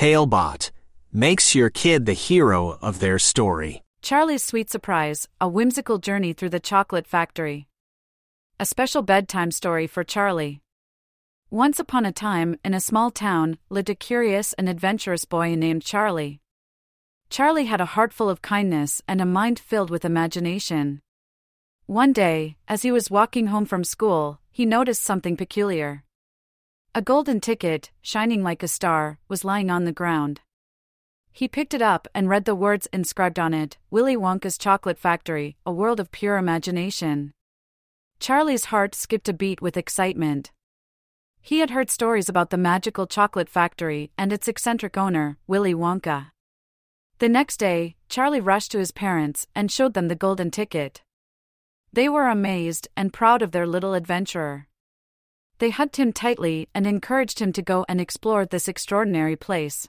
Talebot makes your kid the hero of their story. Charlie's Sweet Surprise A Whimsical Journey Through the Chocolate Factory. A special bedtime story for Charlie. Once upon a time, in a small town, lived a curious and adventurous boy named Charlie. Charlie had a heart full of kindness and a mind filled with imagination. One day, as he was walking home from school, he noticed something peculiar. A golden ticket, shining like a star, was lying on the ground. He picked it up and read the words inscribed on it Willy Wonka's Chocolate Factory, a world of pure imagination. Charlie's heart skipped a beat with excitement. He had heard stories about the magical chocolate factory and its eccentric owner, Willy Wonka. The next day, Charlie rushed to his parents and showed them the golden ticket. They were amazed and proud of their little adventurer. They hugged him tightly and encouraged him to go and explore this extraordinary place.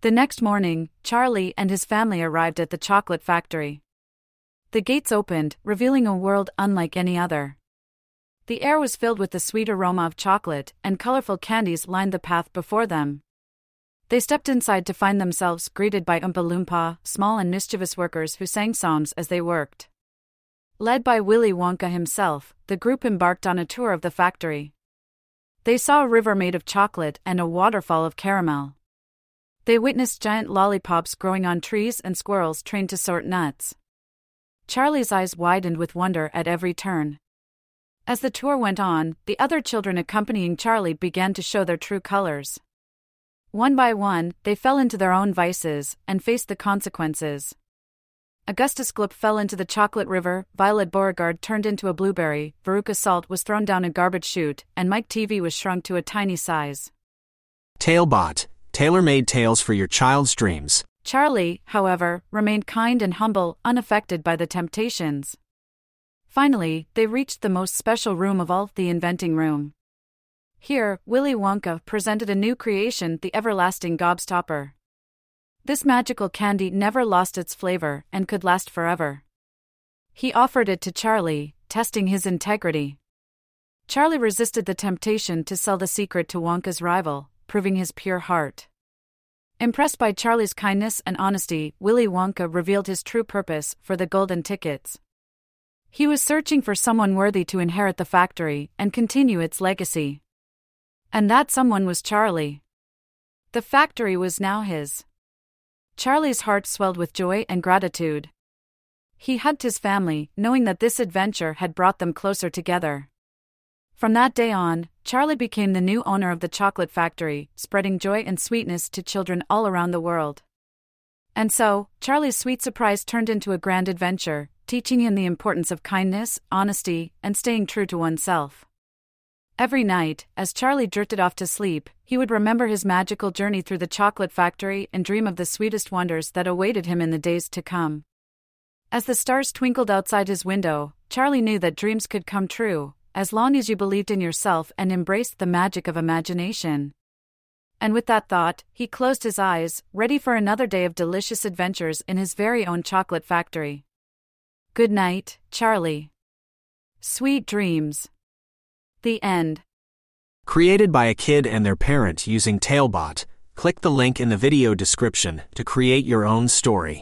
The next morning, Charlie and his family arrived at the chocolate factory. The gates opened, revealing a world unlike any other. The air was filled with the sweet aroma of chocolate, and colorful candies lined the path before them. They stepped inside to find themselves greeted by Oompa Loompa, small and mischievous workers who sang songs as they worked. Led by Willy Wonka himself, the group embarked on a tour of the factory. They saw a river made of chocolate and a waterfall of caramel. They witnessed giant lollipops growing on trees and squirrels trained to sort nuts. Charlie's eyes widened with wonder at every turn. As the tour went on, the other children accompanying Charlie began to show their true colors. One by one, they fell into their own vices and faced the consequences. Augustus Gloop fell into the chocolate river, Violet Beauregarde turned into a blueberry, Veruca Salt was thrown down a garbage chute, and Mike Teavee was shrunk to a tiny size. Talebot, tailor made tales for your child's dreams. Charlie, however, remained kind and humble, unaffected by the temptations. Finally, they reached the most special room of all, the inventing room. Here, Willy Wonka presented a new creation, the everlasting gobstopper. This magical candy never lost its flavor and could last forever. He offered it to Charlie, testing his integrity. Charlie resisted the temptation to sell the secret to Wonka's rival, proving his pure heart. Impressed by Charlie's kindness and honesty, Willy Wonka revealed his true purpose for the golden tickets. He was searching for someone worthy to inherit the factory and continue its legacy. And that someone was Charlie. The factory was now his. Charlie's heart swelled with joy and gratitude. He hugged his family, knowing that this adventure had brought them closer together. From that day on, Charlie became the new owner of the chocolate factory, spreading joy and sweetness to children all around the world. And so, Charlie's sweet surprise turned into a grand adventure, teaching him the importance of kindness, honesty, and staying true to oneself. Every night, as Charlie drifted off to sleep, he would remember his magical journey through the chocolate factory and dream of the sweetest wonders that awaited him in the days to come. As the stars twinkled outside his window, Charlie knew that dreams could come true, as long as you believed in yourself and embraced the magic of imagination. And with that thought, he closed his eyes, ready for another day of delicious adventures in his very own chocolate factory. Good night, Charlie. Sweet dreams. The end. Created by a kid and their parent using Talebot, click the link in the video description to create your own story.